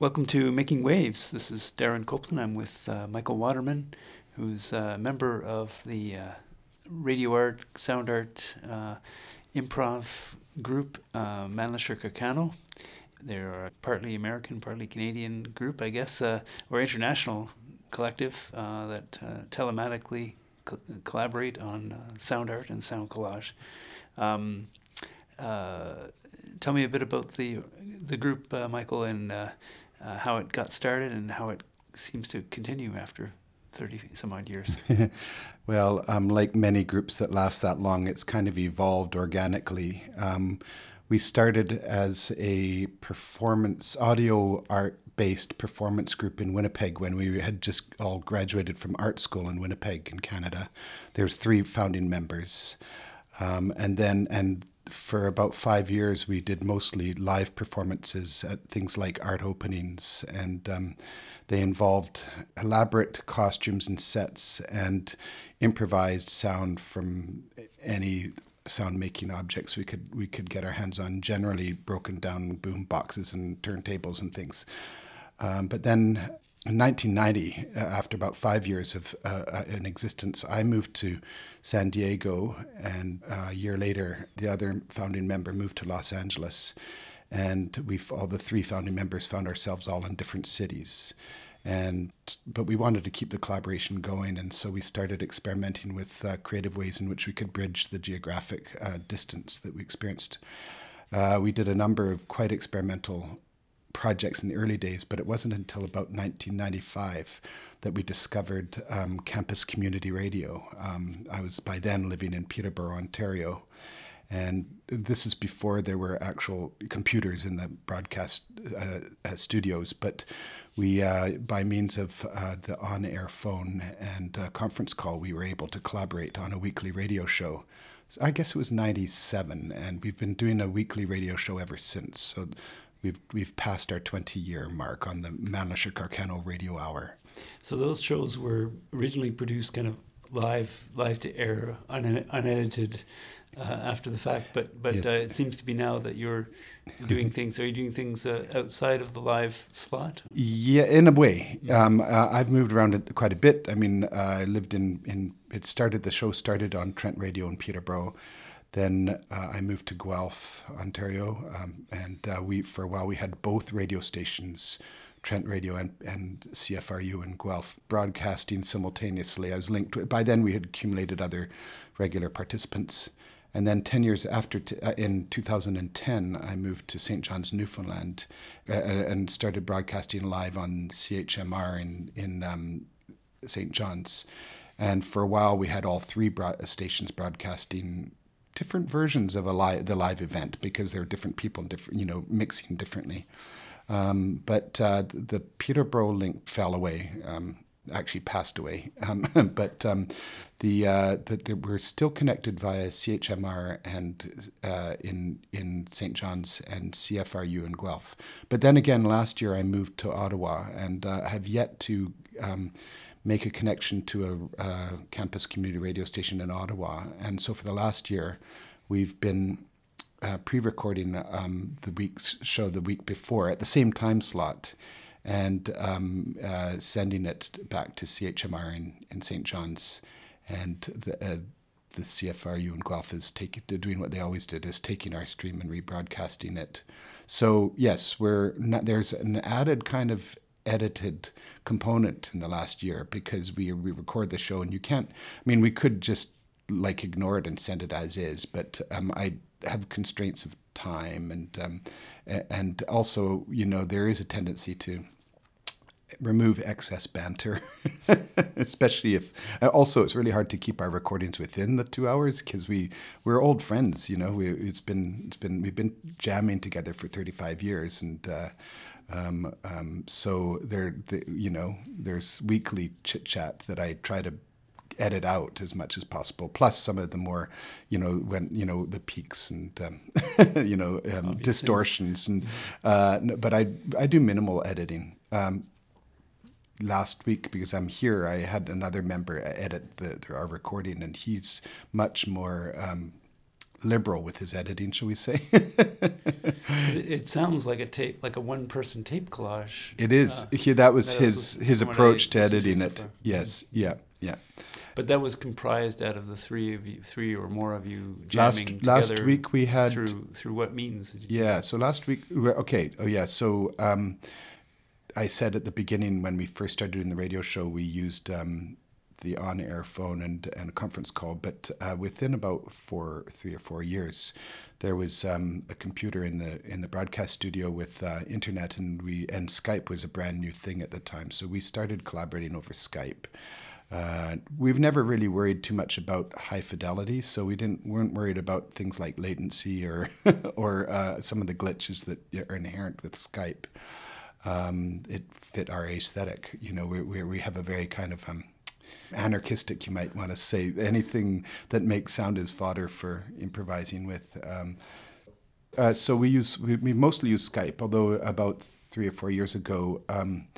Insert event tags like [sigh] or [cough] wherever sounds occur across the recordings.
Welcome to Making Waves. This is Darren Copeland. I'm with uh, Michael Waterman, who's a member of the uh, radio art, sound art, uh, improv group, uh, Mannlicher. They're a partly American, partly Canadian group, I guess, uh, or international collective uh, that uh, telematically co- collaborate on sound art and sound collage. Um, tell me a bit about the the group, Michael, and uh, how it got started and how it seems to continue after 30 some odd years. [laughs] well, um, like many groups that last that long, it's kind of evolved organically. Um, we started as a performance, audio art based performance group in Winnipeg when we had just all graduated from art school in Winnipeg in Canada. There's three founding members. Um, and then, and for about five years, we did mostly live performances at things like art openings, and um, they involved elaborate costumes and sets and improvised sound from any sound making objects we could we could get our hands on. Generally, broken down boom boxes and turntables and things. Um, but then in 1990, uh, after about five years of uh, uh, in existence, I moved to San Diego, and uh, a year later, the other founding member moved to Los Angeles, and we all the three founding members found ourselves all in different cities, and but we wanted to keep the collaboration going, and so we started experimenting with uh, creative ways in which we could bridge the geographic uh, distance that we experienced. we did a number of quite experimental projects in the early days, but it wasn't until about 1995 that we discovered um, campus community radio. Um, I was by then living in Peterborough, Ontario. And this is before there were actual computers in the broadcast uh, uh, studios, but we, uh, by means of uh, the on air phone and conference call, we were able to collaborate on a weekly radio show. I guess it was 97, and we've been doing a weekly radio show ever since. So we've we've passed our 20 year mark on the Mannlicher Carcano Radio Hour. So those shows were originally produced kind of live live to air un- unedited uh, after the fact but but yes. uh, it seems to be now that you're doing [laughs] things are you doing things uh, outside of the live slot? Yeah in a way. Um, uh, I've moved around quite a bit. I mean uh, I lived in in it started the show started on Trent Radio in Peterborough then uh, I moved to Guelph, Ontario, um, and uh, we for a while we had both radio stations, Trent Radio and, and CFRU in Guelph, broadcasting simultaneously. I was linked. To, by then, we had accumulated other regular participants, and then ten years after, t- uh, in 2010, I moved to St. John's, Newfoundland, uh, uh, and started broadcasting live on CHMR in in um, St. John's. And for a while, we had all three broad- stations broadcasting different versions of a live, the live event because there are different people, different you know, mixing differently. Um, but uh, the Peterborough link fell away. Um, actually passed away, um, [laughs] but um, the, uh, the, the, we're still connected via CHMR and uh, in in St John's and CFRU in Guelph. But then again, last year I moved to Ottawa and uh, have yet to um, make a connection to a, a campus community radio station in Ottawa. And so for the last year, we've been uh, pre-recording um, the week's show the week before at the same time slot and um, uh, sending it back to CHMR in, in St. John's. And the, uh, the CFRU in Guelph is taking, doing what they always did, is taking our stream and rebroadcasting it. So yes, we're not, there's an added kind of edited component in the last year because we we record the show and you can't. I mean, we could just like ignore it and send it as is, but um, I have constraints of time and um, and also you know there is a tendency to remove excess banter, [laughs] especially if. Also, it's really hard to keep our recordings within the two hours because we we're old friends. You know, we, it's been it's been we've been jamming together for thirty five years, and uh, um, um, so there, the, you know, there's weekly chit chat that I try to edit out as much as possible. Plus some of the more, you know, when you know the peaks and um, [laughs] you know um, distortions and. Uh, but I I do minimal editing. Um, last week because I'm here, I had another member edit the, the, our recording, and he's much more um, liberal with his editing, shall we say? [laughs] it, sounds like a tape, like a one-person tape collage. It is. Uh, he, that was that his was his approach to editing it. Yes. Yeah. Yeah. But that was comprised out of the three of you, three or more of you jamming last, last week we had through through what means? yeah. So last week, okay. Oh yeah. So um, I said at the beginning when we first started doing the radio show, we used um, the on-air phone and, and a conference call. But uh, within about four, three or four years, there was um, a computer in the in the broadcast studio with uh, internet, and we and Skype was a brand new thing at the time. So we started collaborating over Skype. Uh, we've never really worried too much about high fidelity, so we didn't weren't worried about things like latency or [laughs] or uh, some of the glitches that are inherent with Skype. Um, it fit our aesthetic. You know, we, we, we have a very kind of um, anarchistic, you might want to say, anything that makes sound is fodder for improvising with. Um, uh, so we use we, we, mostly use Skype, although about three or four years ago. Um,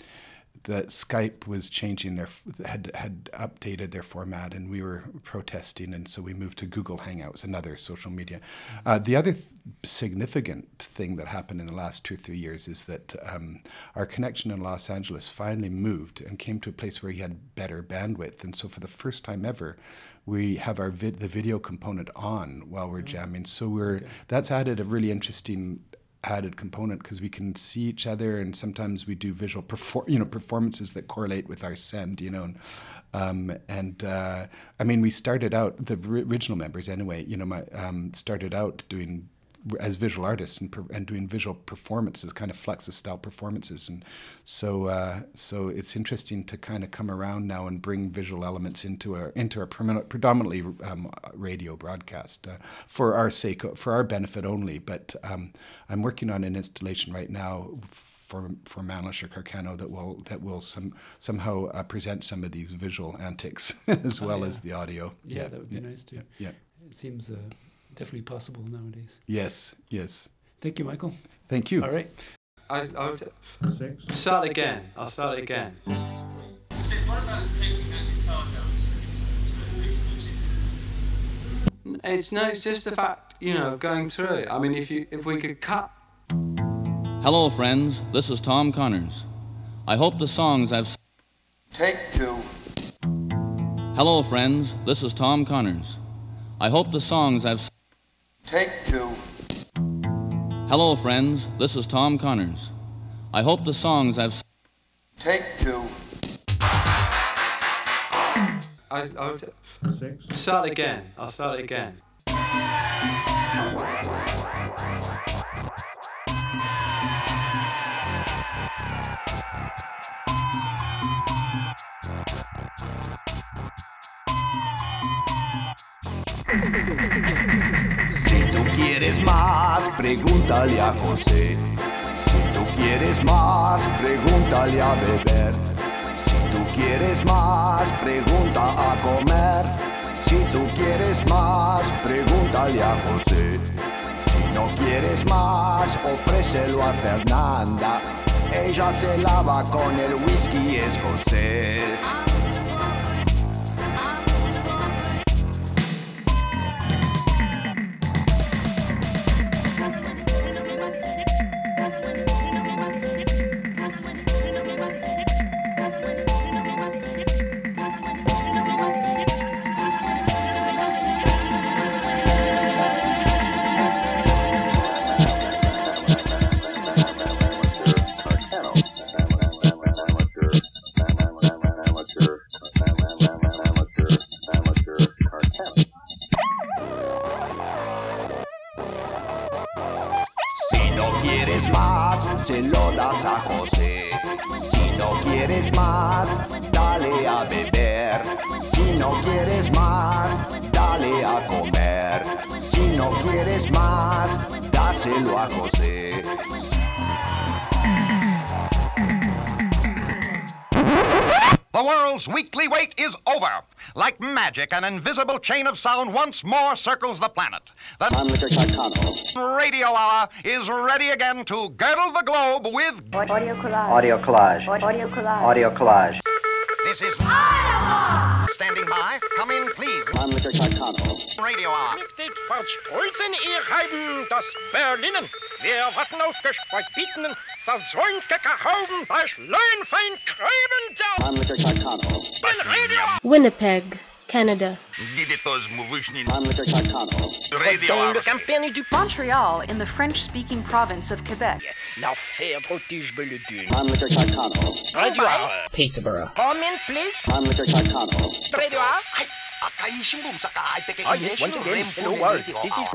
that Skype was changing their had had updated their format, and we were protesting, and so we moved to Google Hangouts, another social media. Mm-hmm. Uh, the other th- significant thing that happened in the last two or three years is that um, our connection in Los Angeles finally moved and came to a place where he had better bandwidth, and so for the first time ever, we have our vid- the video component on while we're mm-hmm. jamming. So we're okay. that's added a really interesting added component because we can see each other and sometimes we do visual perform you know performances that correlate with our send you know? Um, and uh, I mean we started out the original members anyway you know my um, started out doing as visual artists and, and doing visual performances, kind of Fluxus style performances, and so uh, so it's interesting to kind of come around now and bring visual elements into our into our predominantly um, radio broadcast uh, for our sake, for our benefit only. But um, I'm working on an installation right now for for Mannlicher Carcano that will that will some somehow uh, present some of these visual antics [laughs] as oh, well yeah. as the audio. Yeah, yeah, that would be yeah, nice too. Yeah, it seems uh, definitely possible nowadays. Yes, yes. Thank you, Michael. Thank you. All right. I, I'll start again. I'll start again. It's no, it's just the fact, you know, of going through it. I mean, if you, if we could cut. Hello, friends. This is Tom Connors. I hope the songs I've. Take two. Hello, friends. This is Tom Connors. I hope the songs I've. Take two. Hello, friends. This is Tom Connors. I hope the songs I've. Take two. I, I'll start again. I'll start again. Si tú quieres más, pregúntale a José. Si tú quieres más, pregúntale a beber. Si tú quieres más, pregunta a comer. Si tú quieres más, pregúntale a José. Si no quieres más, ofrécelo a Fernanda. Ella se lava con el whisky escocés. Si no quieres más, se lo das a José. Si no quieres más, dale a beber. Si no quieres más, dale a comer. Si no quieres más, dáselo a José. Weekly wait is over. Like magic, an invisible chain of sound once more circles the planet. The Radio Hour is ready again to girdle the globe with audio collage. Audio collage. Audio collage. Audio collage. This is Ottawa! standing by. Come in, please. Mannlicher Carcano. Radio Hour. Nicht verstrolzen ihr Heiben das Berlinen. Wir warten auf gestreut bieten, versäumte Kahauben bei Schleuenfein Gräben da. Mannlicher Carcano. Ein Radio. Winnipeg, Canada. Mannlicher Carcano. Radio Campagne du Montreal, in the French speaking province of Quebec. La protège le dune. Radio Peterborough. Come in, please. Radio Hour. Akaishimbum sa kaayte yes, once again, hello world. This is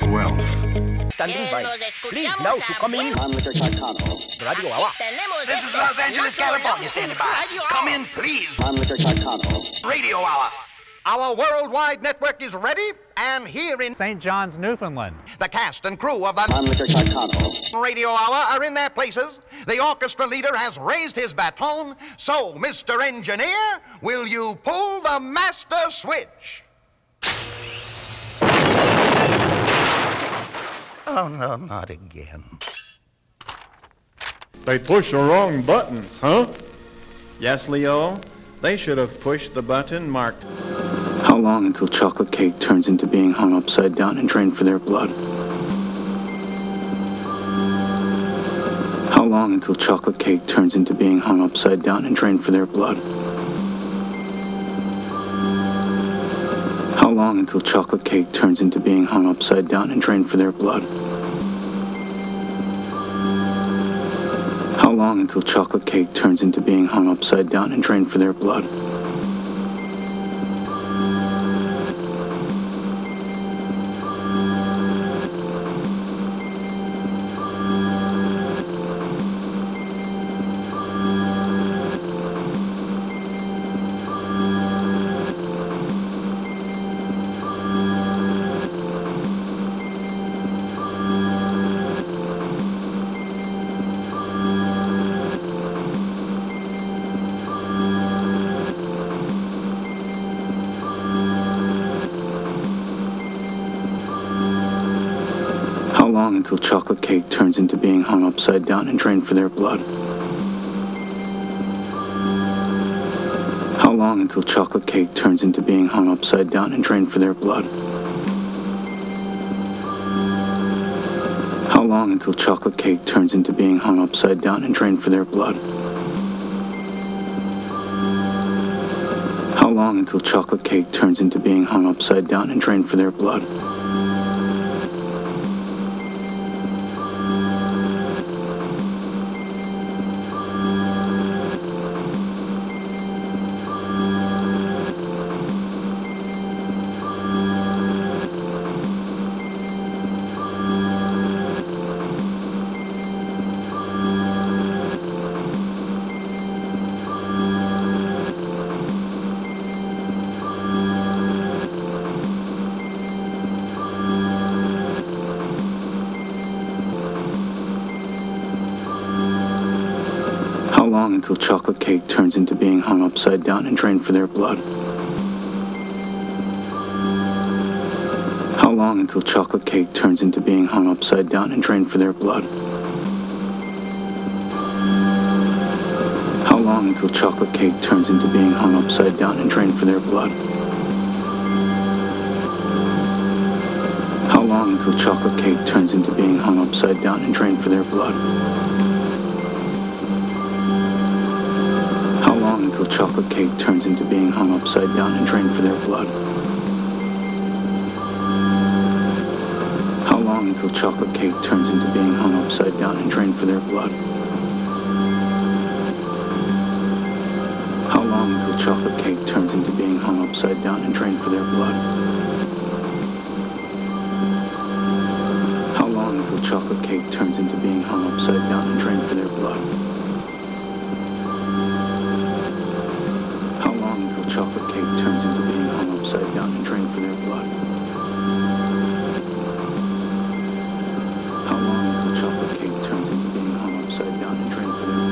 Guelph. Standing by. Please now to come in. Mannlicher Carcano. Radio Hour. This is Los Angeles, California, standing by. Come in, please. Mannlicher Carcano. Radio Hour. Our worldwide network is ready, and here in St. John's, Newfoundland. the cast and crew of the Mannlicher Carcano. Radio Hour are in their places. The orchestra leader has raised his baton. So, Mr. Engineer, will you pull the master switch? Oh, no, not again. They pushed the wrong button, huh? Yes, Leo. They should have pushed the button marked. How long until chocolate cake turns into being hung upside down and drained for their blood? How long until chocolate cake turns into being hung upside down and drained for their blood? Long until chocolate cake turns into being hung upside down and drained for their blood? How long until chocolate cake turns into being hung upside down and drained for their blood? Upside down and drained for their blood? How long until chocolate cake turns into being hung upside down and drained for their blood? How long until chocolate cake turns into being hung upside down and drained for their blood? How long until chocolate cake turns into being hung upside down and drained for their blood? Until chocolate cake turns into being hung upside down and drained for their blood? How long until chocolate cake turns into being hung upside down and drained for their blood? How long until chocolate cake turns into being hung upside down and drained for their blood? How long until chocolate cake turns into being hung upside down and drained for their blood? Chocolate cake turns into being hung upside down and drained for their blood? How long until chocolate cake turns into being hung upside down and drained for their blood? How long until chocolate cake turns into being hung upside down and drained for their blood? How long until chocolate cake turns into being hung upside down and drained for their blood? Upside down and drained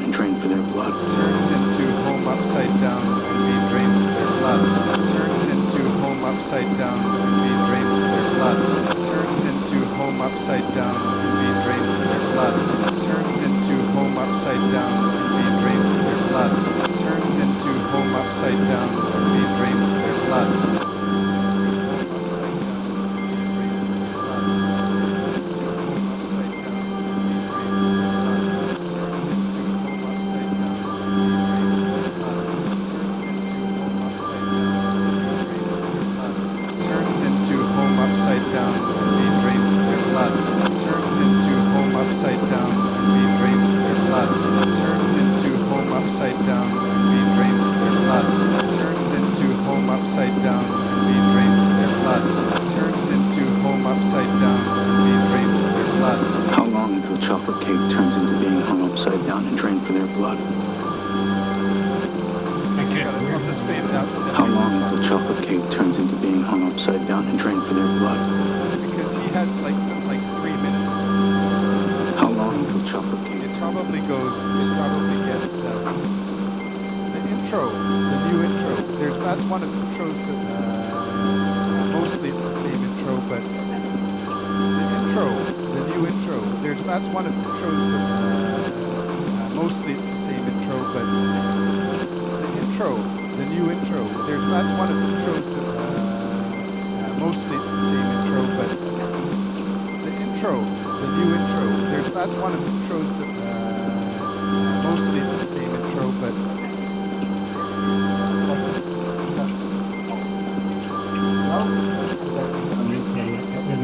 down and drained for their blood? Turns into home upside down and being drained for their blood. Turns into home upside down and being drained for their blood. Turns into home upside down and being drained for their blood. Turns into home upside down and being drained for their blood. Turns into home upside down and being drained for their blood.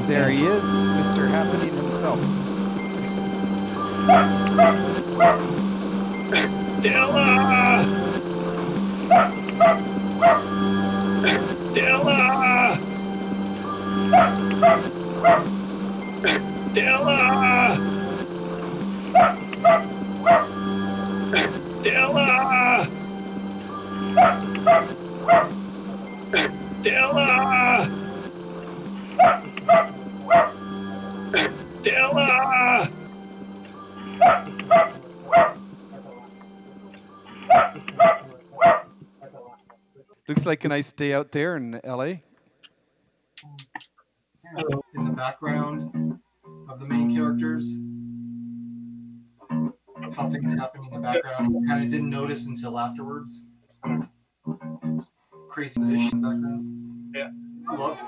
There he is, Mr. Happening himself. Della! Della! Della! Looks like a nice day out there in LA. in the background of the main characters. How things happen in the background. Kind of didn't notice until afterwards. Crazy dish in the background. Yeah. Look.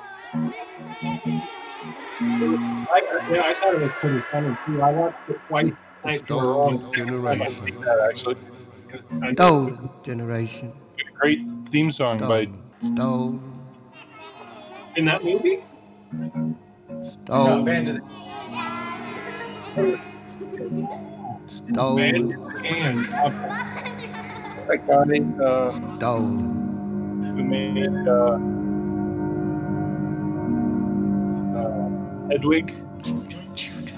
I, yeah, I thought it was pretty funny too. I watched it twice. Thanks for all. I that actually. 'cause I generation. It's a great theme song by Stolen. in that movie. Stolen. Abandoned. Stolen. And that guy uh, Stolen. who made uh, uh, Edwig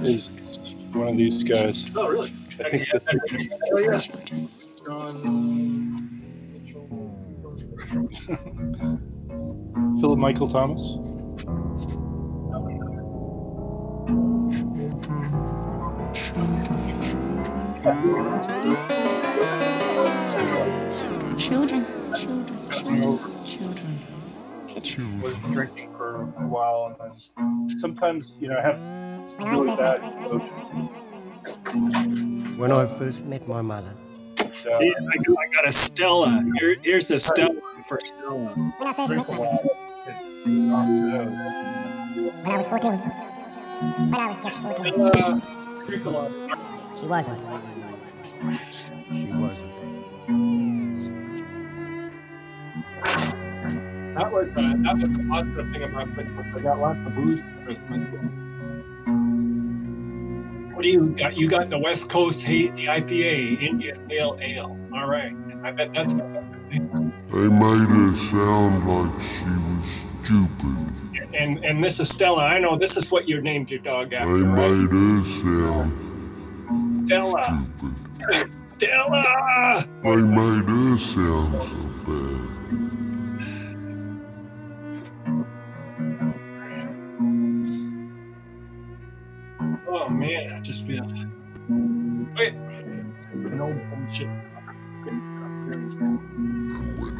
is one of these guys. Oh, really? I think that Oh, yeah. Philip Michael Thomas. Children, children, children, children. I was drinking for a while, and then sometimes you know I have really bad. When I first met my mother. See, I got, I got a Stella. Here, here's a Stella for Stella. When I first drink met my lot. mother. It knocks it out. When I was 14. When I was just 14. Uh, drink a lot. She wasn't. She wasn't. That was uh, that was the positive thing about Christmas. I got lots of booze for Christmas. What do you got? You got the West Coast Hazy IPA, Indian Pale Ale. All right. I bet that's. They made her sound like she was stupid. And and this is Stella. I know this is what you named your dog They after. right? made her sound Stella. stupid. Stella. They made her sound so bad. Oh man, I just feel. Wait. No bullshit.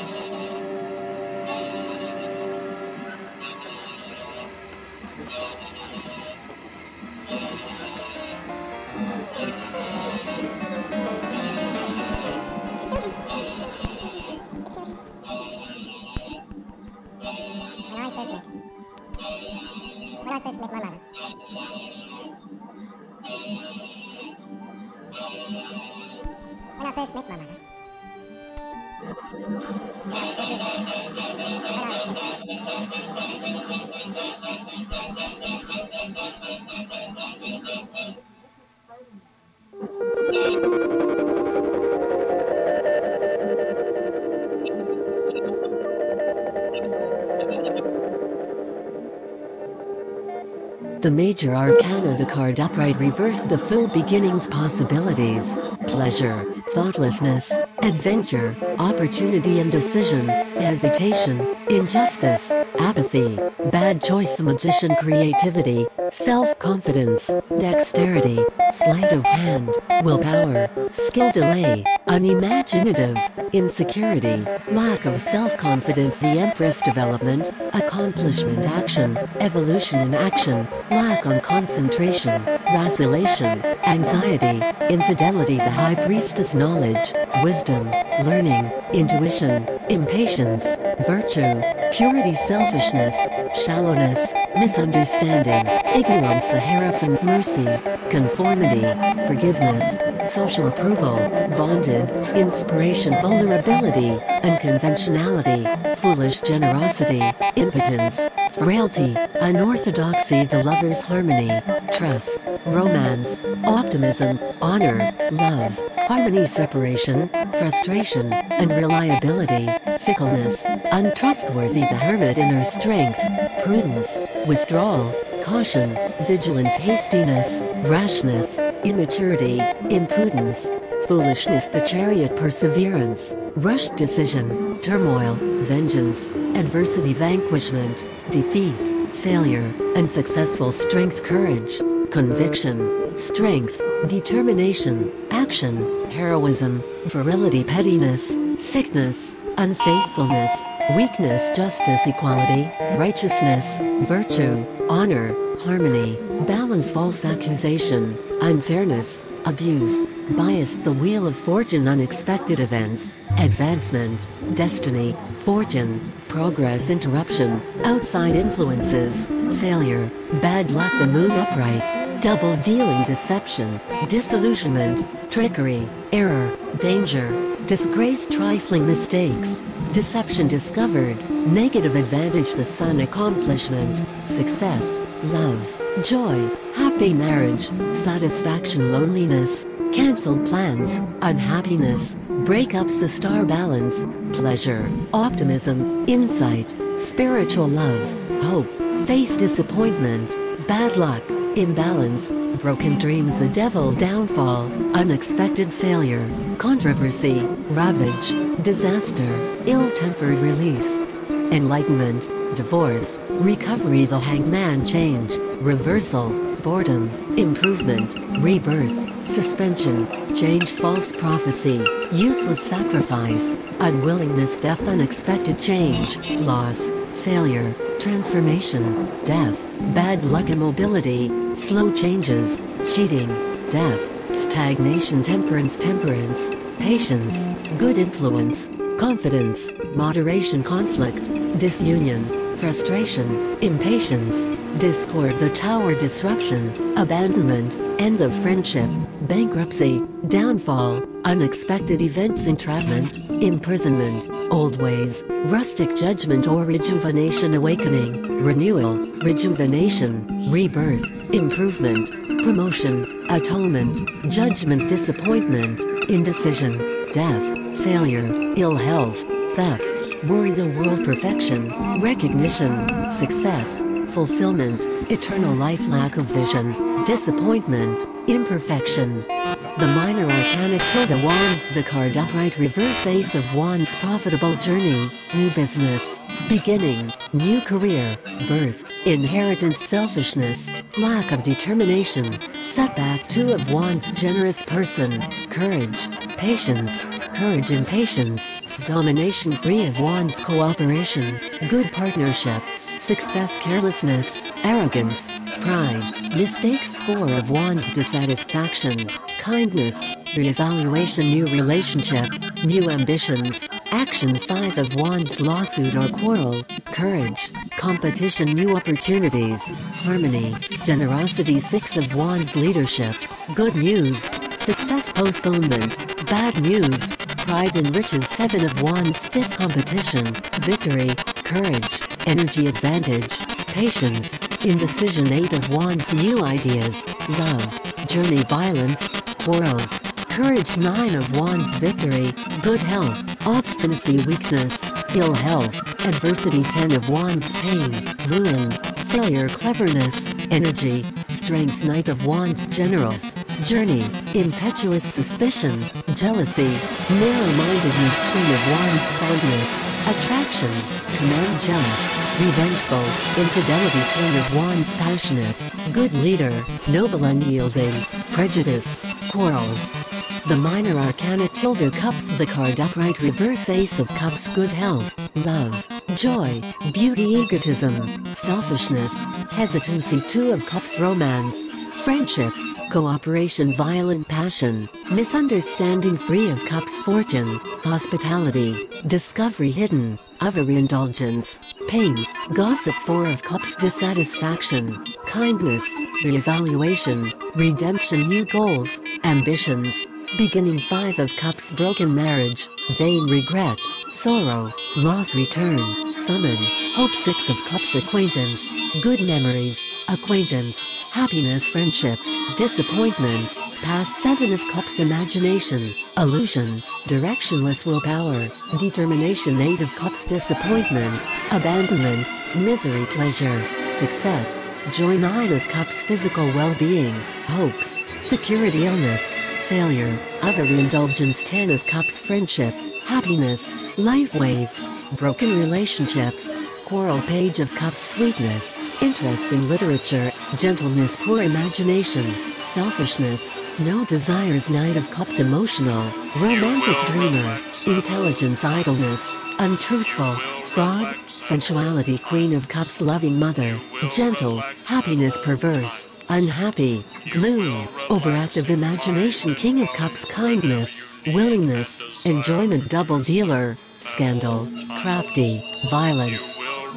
Thank you. The major arcana the card upright reverse the full beginnings possibilities, pleasure, thoughtlessness, adventure, opportunity and decision, hesitation, injustice, apathy, bad choice the magician creativity, self-confidence, dexterity, sleight of hand, willpower, skill delay, unimaginative, insecurity, lack of self-confidence. The empress development, accomplishment. Action, evolution in action, lack on concentration, vacillation, anxiety, infidelity. The high priestess knowledge, wisdom, learning, intuition, impatience, virtue, purity. Selfishness, shallowness, misunderstanding, ignorance. The hierophant. Mercy, conformity, forgiveness, social approval, bonded, inspiration, vulnerability, unconventionality, foolish generosity, impotence, frailty, unorthodoxy, the lover's harmony, trust, romance, optimism, honor, love, harmony, separation, frustration, unreliability, fickleness, untrustworthy, the hermit, inner strength, prudence, withdrawal, caution, vigilance, hastiness, rashness, immaturity, imprudence, foolishness, the chariot, perseverance, rushed decision, turmoil, vengeance, adversity, vanquishment, defeat, failure, unsuccessful strength, courage, conviction, strength, determination, action, heroism, virility, pettiness, sickness, unfaithfulness, weakness, justice, equality, righteousness, virtue, honor, harmony, balance, false accusation, unfairness, abuse, bias, the wheel of fortune, unexpected events, advancement, destiny, fortune, progress, interruption, outside influences, failure, bad luck, the moon upright, double dealing, deception, disillusionment, trickery, error, danger, disgrace, trifling mistakes, deception discovered, negative advantage, the sun, accomplishment, success, love, joy, happy marriage, satisfaction, loneliness, cancelled plans, unhappiness, breakups, the star balance, pleasure, optimism, insight, spiritual love, hope, faith, disappointment, bad luck, imbalance, broken dreams, the devil, downfall, unexpected failure, controversy, ravage, disaster, ill-tempered release, enlightenment, divorce, recovery, the hangman, change, reversal, boredom, improvement, rebirth, suspension, change, false prophecy, useless sacrifice, unwillingness, death, unexpected change, loss, failure, transformation, death, bad luck, immobility, slow changes, cheating, death, stagnation, temperance, temperance, patience, good influence, confidence, moderation, conflict, disunion, frustration, impatience, discord, the tower, disruption, abandonment, end of friendship, bankruptcy, downfall, unexpected events, entrapment, imprisonment, old ways, rustic judgment or rejuvenation, awakening, renewal, rejuvenation, rebirth, improvement, promotion, atonement, judgment, disappointment, indecision, death, failure, ill health, theft, worry, the world, perfection, recognition, success, fulfillment, eternal life, lack of vision, disappointment, imperfection. The minor arcana Tilda Wands, the card upright reverse ace of wands, profitable journey, new business, beginning, new career, birth, inheritance, selfishness, lack of determination, setback, two of wands, generous person, courage, patience, courage and patience, domination, three of wands, cooperation, good partnership, success, carelessness, arrogance, pride, mistakes, four of wands, dissatisfaction, kindness, reevaluation, new relationship, new ambitions, action, five of wands, lawsuit or quarrel, courage, competition, new opportunities, harmony, generosity, six of wands, leadership, good news, success, postponement, bad news, pride and riches, seven of wands, stiff competition, victory, courage, energy advantage, patience, indecision, eight of wands, new ideas, love, journey, violence, quarrels, courage, nine of wands, victory, good health, obstinacy, weakness, ill health, adversity, ten of wands, pain, ruin, failure, cleverness, energy, strength, knight of wands, generals, journey, impetuous suspicion, jealousy, narrow-mindedness, queen of wands, fondness, attraction, command, jealous, revengeful, infidelity, queen of wands, passionate, good leader, noble, unyielding, prejudice, quarrels. The minor arcana tilde cups, the card upright reverse ace of cups, good health, love, joy, beauty, egotism, selfishness, hesitancy, two of cups, romance, friendship, cooperation, violent passion, misunderstanding, free of cups, fortune, hospitality, discovery, hidden, overindulgence, pain, gossip, four of cups, dissatisfaction, kindness, reevaluation, redemption, new goals, ambitions, Beginning 5 of Cups Broken Marriage, Vain Regret, Sorrow, Loss Return, Summon, Hope 6 of Cups Acquaintance, Good Memories, Acquaintance, Happiness Friendship, Disappointment, Past 7 of Cups Imagination, Illusion, Directionless Willpower, Determination 8 of Cups Disappointment, Abandonment, Misery Pleasure, Success, Joy 9 of Cups Physical Well-Being, Hopes, Security Illness, Failure, Overindulgence 10 of Cups Friendship, Happiness, Life Waste, Broken Relationships, Quarrel Page of Cups Sweetness, Interest in Literature, Gentleness Poor Imagination, Selfishness, No Desires Knight of Cups Emotional, Romantic Dreamer, Intelligence Idleness, Untruthful, Fraud, Sensuality Queen of Cups Loving Mother, Gentle, Happiness Perverse, Unhappy, Gloom, Overactive Imagination King of Cups Kindness, Willingness, Enjoyment Double Dealer, Scandal, Crafty, Violent.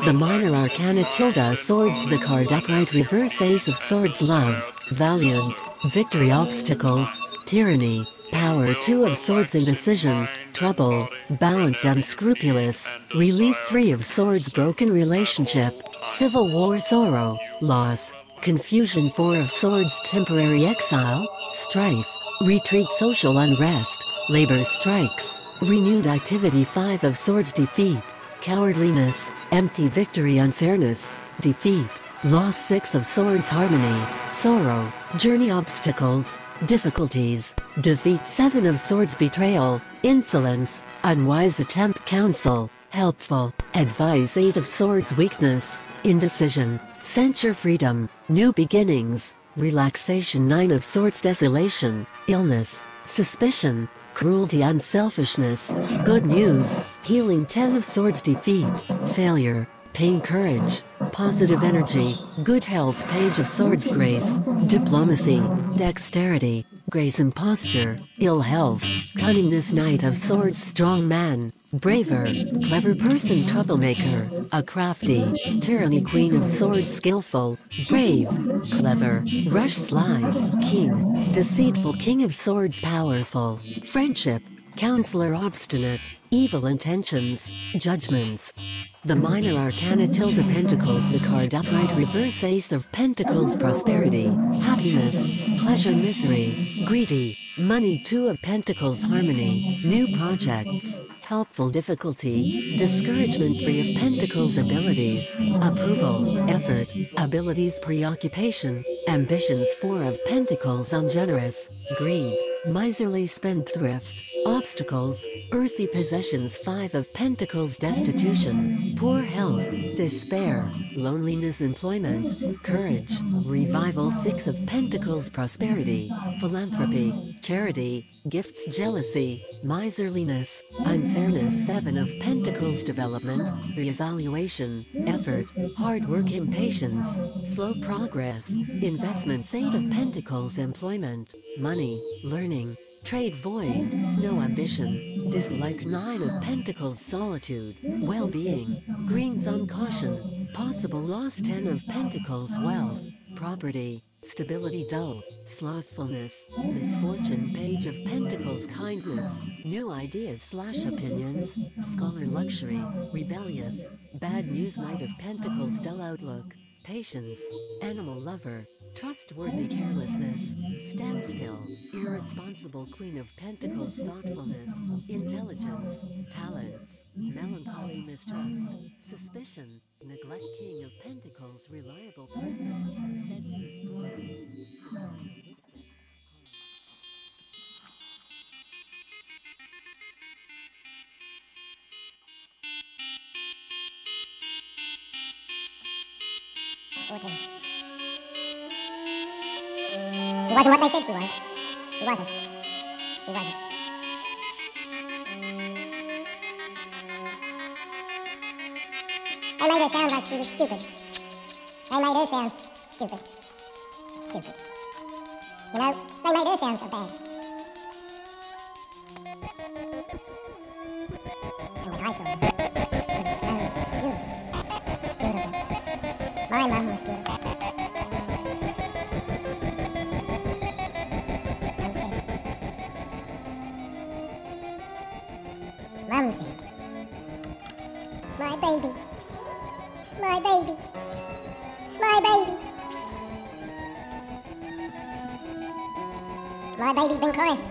The minor arcana tilde swords the card upright reverse ace of swords love, valiant, victory obstacles, tyranny, power two of swords indecision, trouble, balanced unscrupulous, release three of swords broken relationship, civil war sorrow, loss, confusion four of swords temporary exile, strife, retreat social unrest, labor strikes, renewed activity five of swords defeat, cowardliness, empty victory unfairness, defeat, loss six of swords harmony, sorrow, journey obstacles, difficulties, defeat seven of swords betrayal, insolence, unwise attempt counsel, helpful, advice eight of swords weakness, indecision, censure freedom, new beginnings, relaxation nine of swords desolation, illness, suspicion, cruelty unselfishness, good news, healing 10 of swords defeat, failure, pain courage, positive energy, good health page of swords grace, diplomacy, dexterity, grace imposture, ill health, cunningness knight of swords strong man, braver, clever person troublemaker, a crafty, tyranny queen of swords skillful, brave, clever, rush sly, king, deceitful king of swords powerful, friendship, counselor obstinate, evil intentions, judgments. The minor arcana tilde pentacles the card upright reverse ace of pentacles prosperity, happiness, pleasure misery, greedy, money two of pentacles harmony, new projects, helpful difficulty, discouragement three of pentacles abilities, approval, effort, abilities preoccupation, ambitions four of pentacles ungenerous, greed, miserly spendthrift, obstacles, earthly possessions five of pentacles destitution, poor health, despair, loneliness employment, courage, revival six of pentacles prosperity, philanthropy, charity, gifts jealousy, miserliness, unfairness seven of pentacles development, reevaluation, effort, hard work impatience, slow progress, investments eight of pentacles employment, money, learning, Trade void, no ambition, dislike nine of pentacles solitude, well-being, greens on caution, possible loss ten of pentacles wealth, property, stability dull, slothfulness, misfortune page of pentacles kindness, new ideas slash opinions, scholar luxury, rebellious, bad news knight of pentacles dull outlook, patience, animal lover, trustworthy carelessness, standstill, irresponsible queen of pentacles thoughtfulness, intelligence, talents, melancholy mistrust, suspicion, neglect king of pentacles reliable person, blinds, eternal wisdom. She wasn't what they said she was. She wasn't. She wasn't. They made her sound like she was stupid. They made her sound stupid. Stupid. You know, they made her sound so bad. My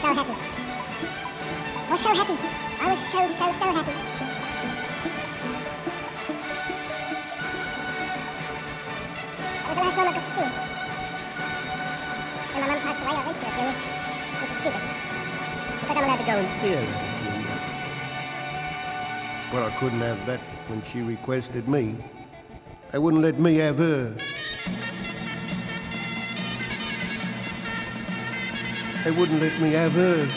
so happy. I was so happy. I was so, so, so happy. It was the last time I got to see him. And my mum passed away, I went to a funeral, which is stupid. Because I'm allowed to go and See her. But I couldn't have that when she requested me. They wouldn't let me have her. They wouldn't let me have her.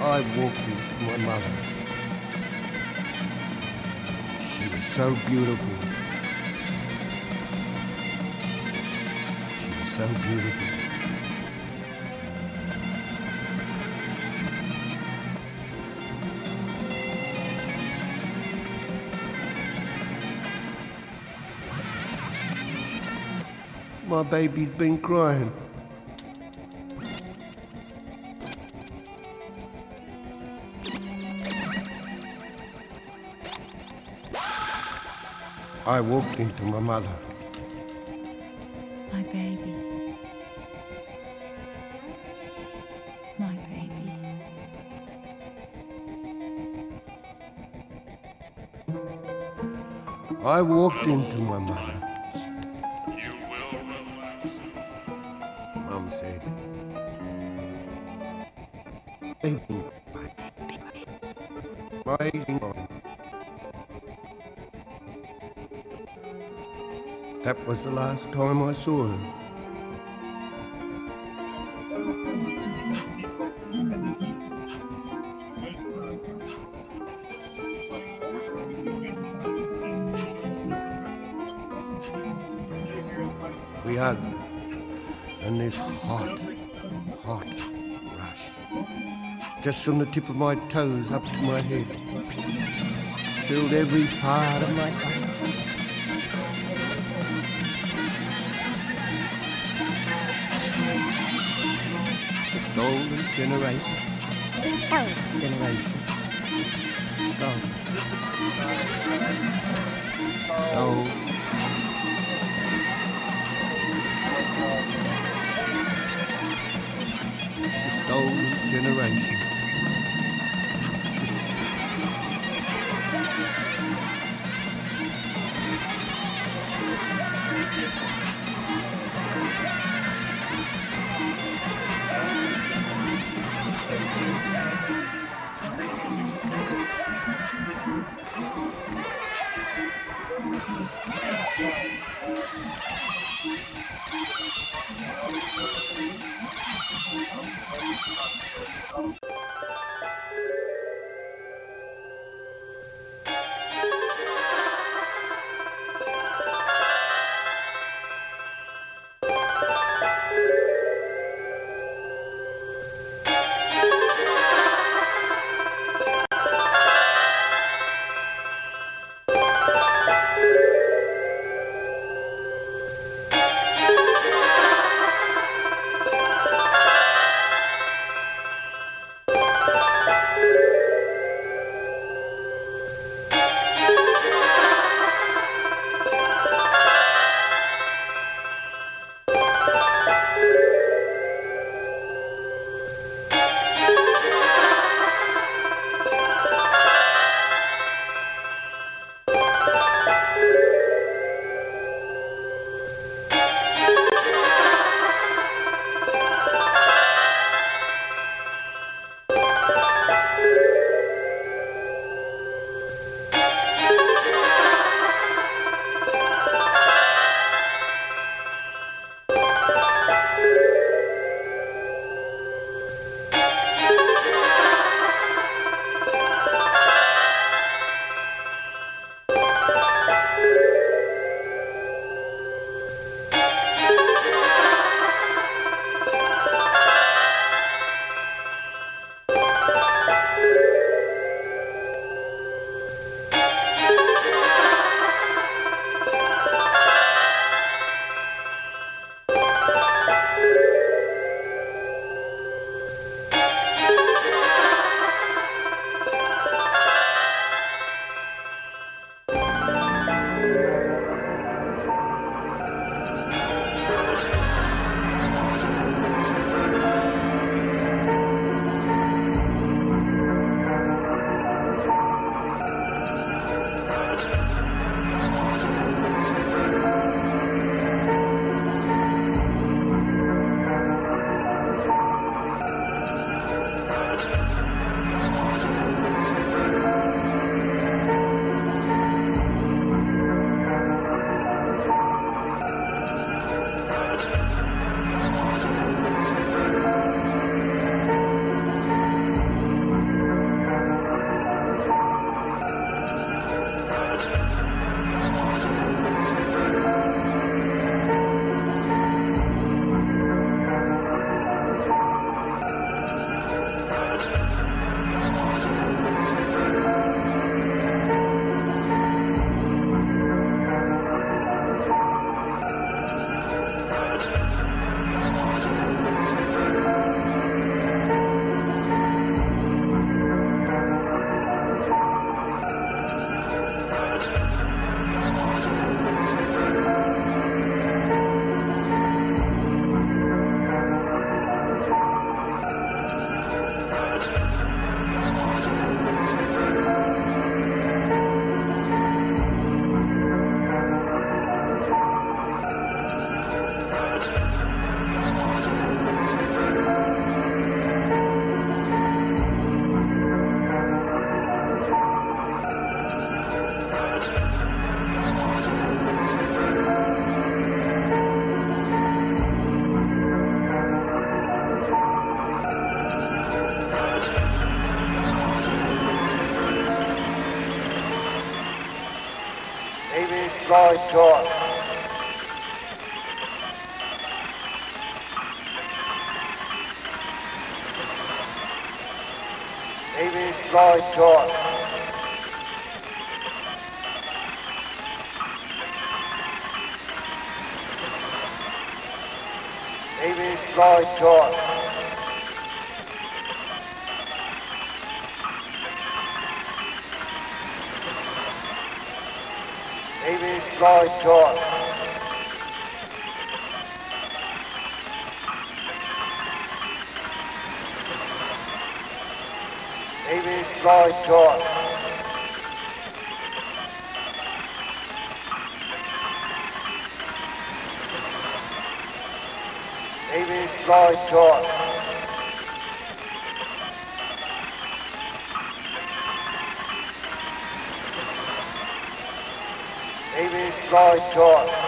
I walked with my mother. She was so beautiful. She was so beautiful. My baby's been crying. I walked into my mother. My baby. My baby. I walked into my mother. That was the last time I saw her. Just from the tip of my toes up to my head, filled every part of my body. Stolen generation. Stolen generation. Stolen. The stolen generation. David Lloyd George. David Lloyd George. David Lloyd George. my God. David my God. David my God.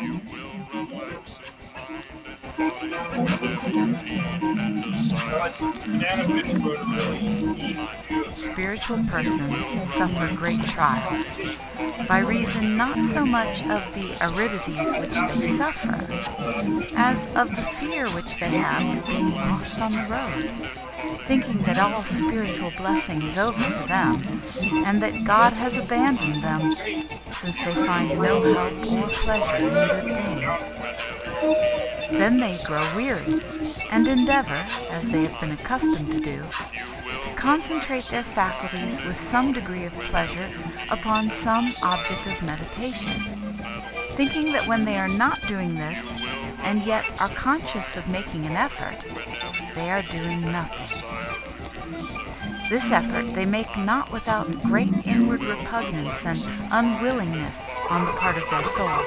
You will relax and. Spiritual persons suffer great trials by reason not so much of the aridities which they suffer as of the fear which they have of being lost on the road, thinking that all spiritual blessing is over for them and that God has abandoned them since they find no help or pleasure in good things. Then they grow weary and endeavor, as they have been accustomed to do, concentrate their faculties with some degree of pleasure upon some object of meditation, thinking that when they are not doing this, and yet are conscious of making an effort, they are doing nothing. This effort they make not without great inward repugnance and unwillingness on the part of their soul,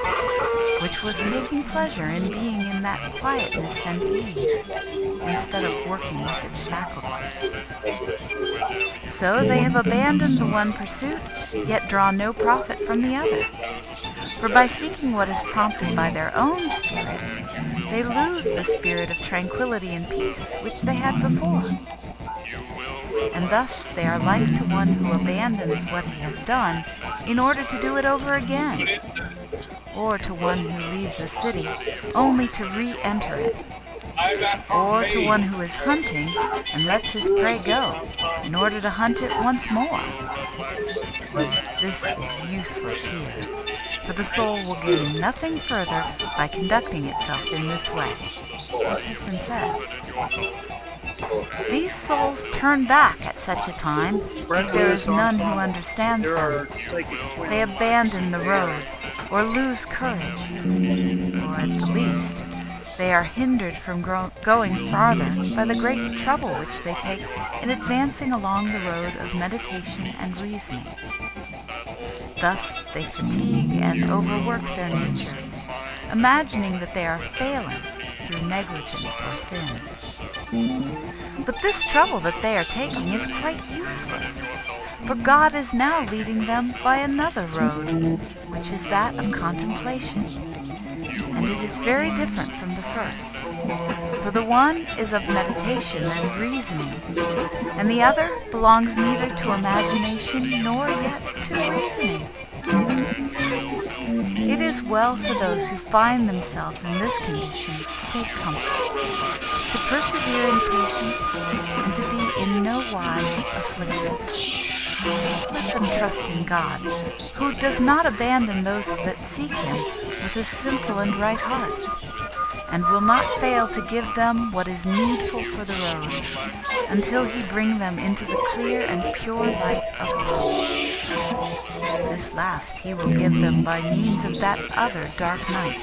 which was taking pleasure in being in that quietness and ease, instead of working with its faculties. So they have abandoned the one pursuit, yet draw no profit from the other. For by seeking what is prompted by their own spirit, they lose the spirit of tranquility and peace which they had before. And thus they are like to one who abandons what he has done in order to do it over again, or to one who leaves a city only to re-enter it, or to one who is hunting and lets his prey go in order to hunt it once more. This is useless here, for the soul will gain nothing further by conducting itself in this way, as has been said. These souls turn back at such a time if there is none who understands them. They abandon the road or lose courage, or at the least, they are hindered from gro- going farther by the great trouble which they take in advancing along the road of meditation and reasoning. Thus they fatigue and overwork their nature, imagining that they are failing through negligence or sin. But this trouble that they are taking is quite useless, for God is now leading them by another road, which is that of contemplation, and it is very different from the first. For the one is of meditation and reasoning, and the other belongs neither to imagination nor yet to reasoning. It is well for those who find themselves in this condition to take comfort, to persevere in patience, and to be in no wise afflicted. Let them trust in God, who does not abandon those that seek him with a simple and right heart, and will not fail to give them what is needful for the road, until he bring them into the clear and pure light of love. This last he will give them by means of that other dark night,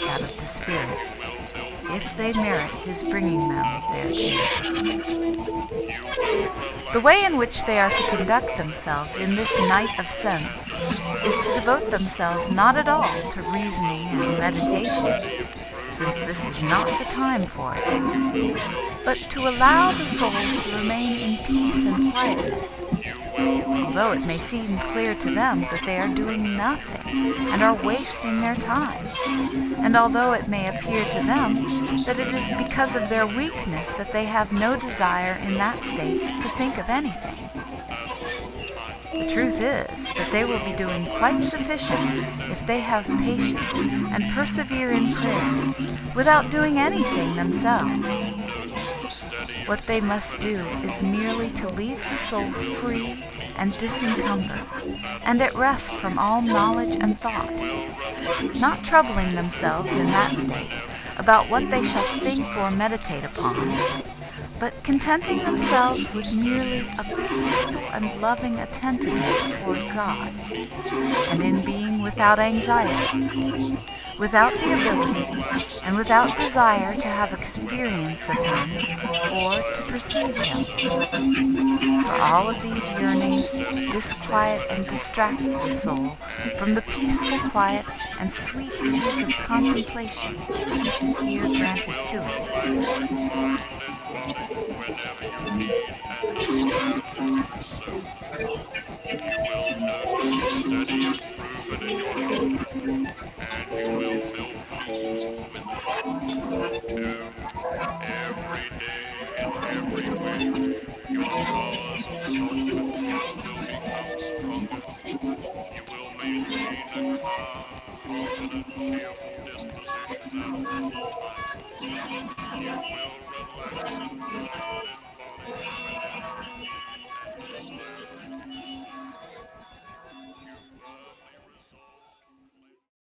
that of the Spirit, if they merit his bringing them thereto. The way in which they are to conduct themselves in this night of sense is to devote themselves not at all to reasoning and meditation, since this is not the time for it, but to allow the soul to remain in peace and quietness, although it may seem clear to them that they are doing nothing and are wasting their time, and although it may appear to them that it is because of their weakness that they have no desire in that state to think of anything. The truth is that they will be doing quite sufficient if they have patience and persevere in prayer without doing anything themselves. What they must do is merely to leave the soul free and disencumbered, and at rest from all knowledge and thought, not troubling themselves in that state about what they shall think or meditate upon, but contenting themselves with merely a peaceful and loving attentiveness toward God, and in being without anxiety, without the ability, and without desire to have experience of Him or to perceive Him. For all of these yearnings disquiet and distract the soul from the peaceful quiet and sweet ease of contemplation which is here granted to it. You will feel pleased with love too. Every day and every way, your cause of self-control will become stronger. You will maintain a calm and a cheerful disposition at all times. You will relax and